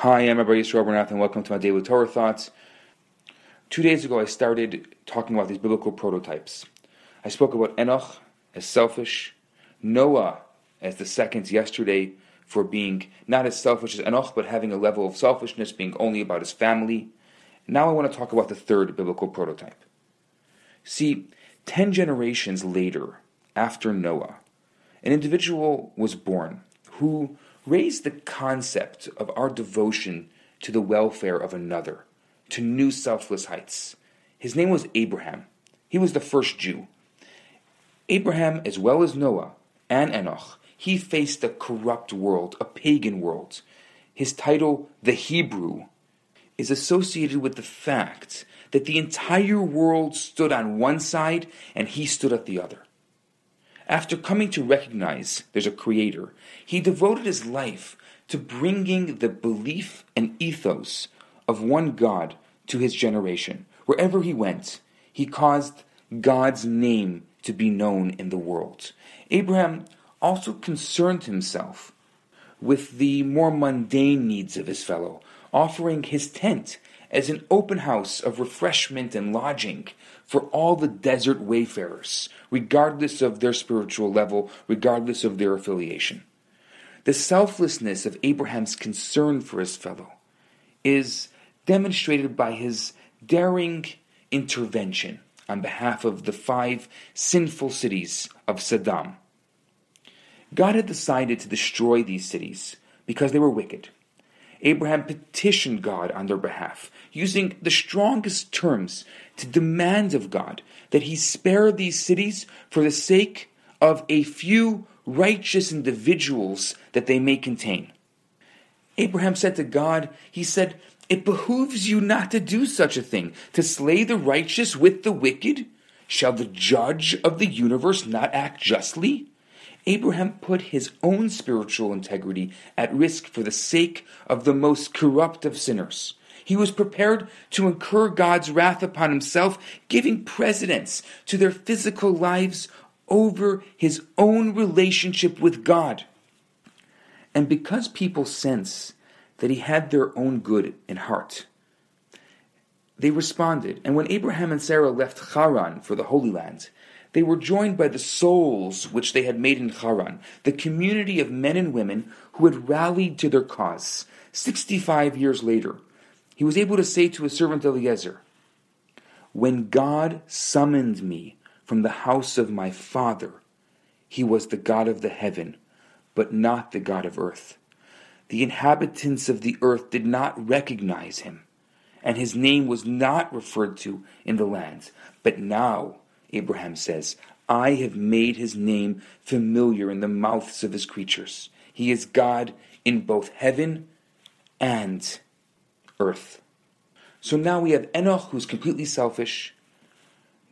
Hi, I'm Rabbi Yisrael Bernath, and welcome to my daily Torah thoughts. Two days ago, I started talking about these biblical prototypes. I spoke about Enoch as selfish, Noah as the second yesterday for being not as selfish as Enoch, but having a level of selfishness, being only about his family. Now I want to talk about the third biblical prototype. See, ten generations later, after Noah, an individual was born who raised the concept of our devotion to the welfare of another to new selfless heights. His name was Abraham. He was the first Jew. Abraham, as well as Noah and Enoch, he faced a corrupt world, a pagan world. His title, the Hebrew, is associated with the fact that the entire world stood on one side and he stood at the other. After coming to recognize there's a creator, he devoted his life to bringing the belief and ethos of one God to his generation. Wherever he went, he caused God's name to be known in the world. Abraham also concerned himself with the more mundane needs of his fellow, offering his tent as an open house of refreshment and lodging for all the desert wayfarers, regardless of their spiritual level, regardless of their affiliation. The selflessness of Abraham's concern for his fellow is demonstrated by his daring intervention on behalf of the five sinful cities of Sodom. God had decided to destroy these cities because they were wicked. Abraham petitioned God on their behalf, using the strongest terms to demand of God that he spare these cities for the sake of a few righteous individuals that they may contain. Abraham said to God, He said, It behooves you not to do such a thing, to slay the righteous with the wicked. Shall the judge of the universe not act justly? Abraham put his own spiritual integrity at risk for the sake of the most corrupt of sinners. He was prepared to incur God's wrath upon himself, giving precedence to their physical lives over his own relationship with God. And because people sense that he had their own good in heart, they responded. And when Abraham and Sarah left Haran for the Holy Land, they were joined by the souls which they had made in Haran, the community of men and women who had rallied to their cause. Sixty five years later, he was able to say to his servant Eliezer, When God summoned me from the house of my father, he was the God of the heaven, but not the God of earth. The inhabitants of the earth did not recognize him, and his name was not referred to in the lands. But now, Abraham says, I have made his name familiar in the mouths of his creatures. He is God in both heaven and earth. So now we have Enoch, who's completely selfish,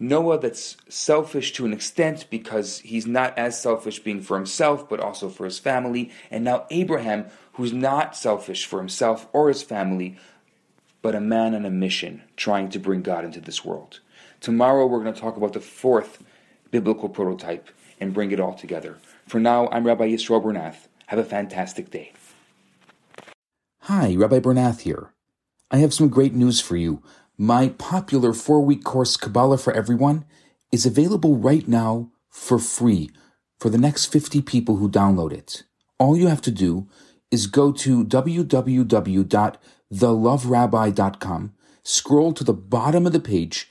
Noah, that's selfish to an extent because he's not as selfish being for himself, but also for his family, and now Abraham, who's not selfish for himself or his family, but a man on a mission trying to bring God into this world. Tomorrow we're going to talk about the fourth biblical prototype and bring it all together. For now, I'm Rabbi Yisroel Bernath. Have a fantastic day. Hi, Rabbi Bernath here. I have some great news for you. My popular four week course, Kabbalah for Everyone, is available right now for free for the next 50 people who download it. All you have to do is go to www.theloverabbi.com, scroll to the bottom of the page,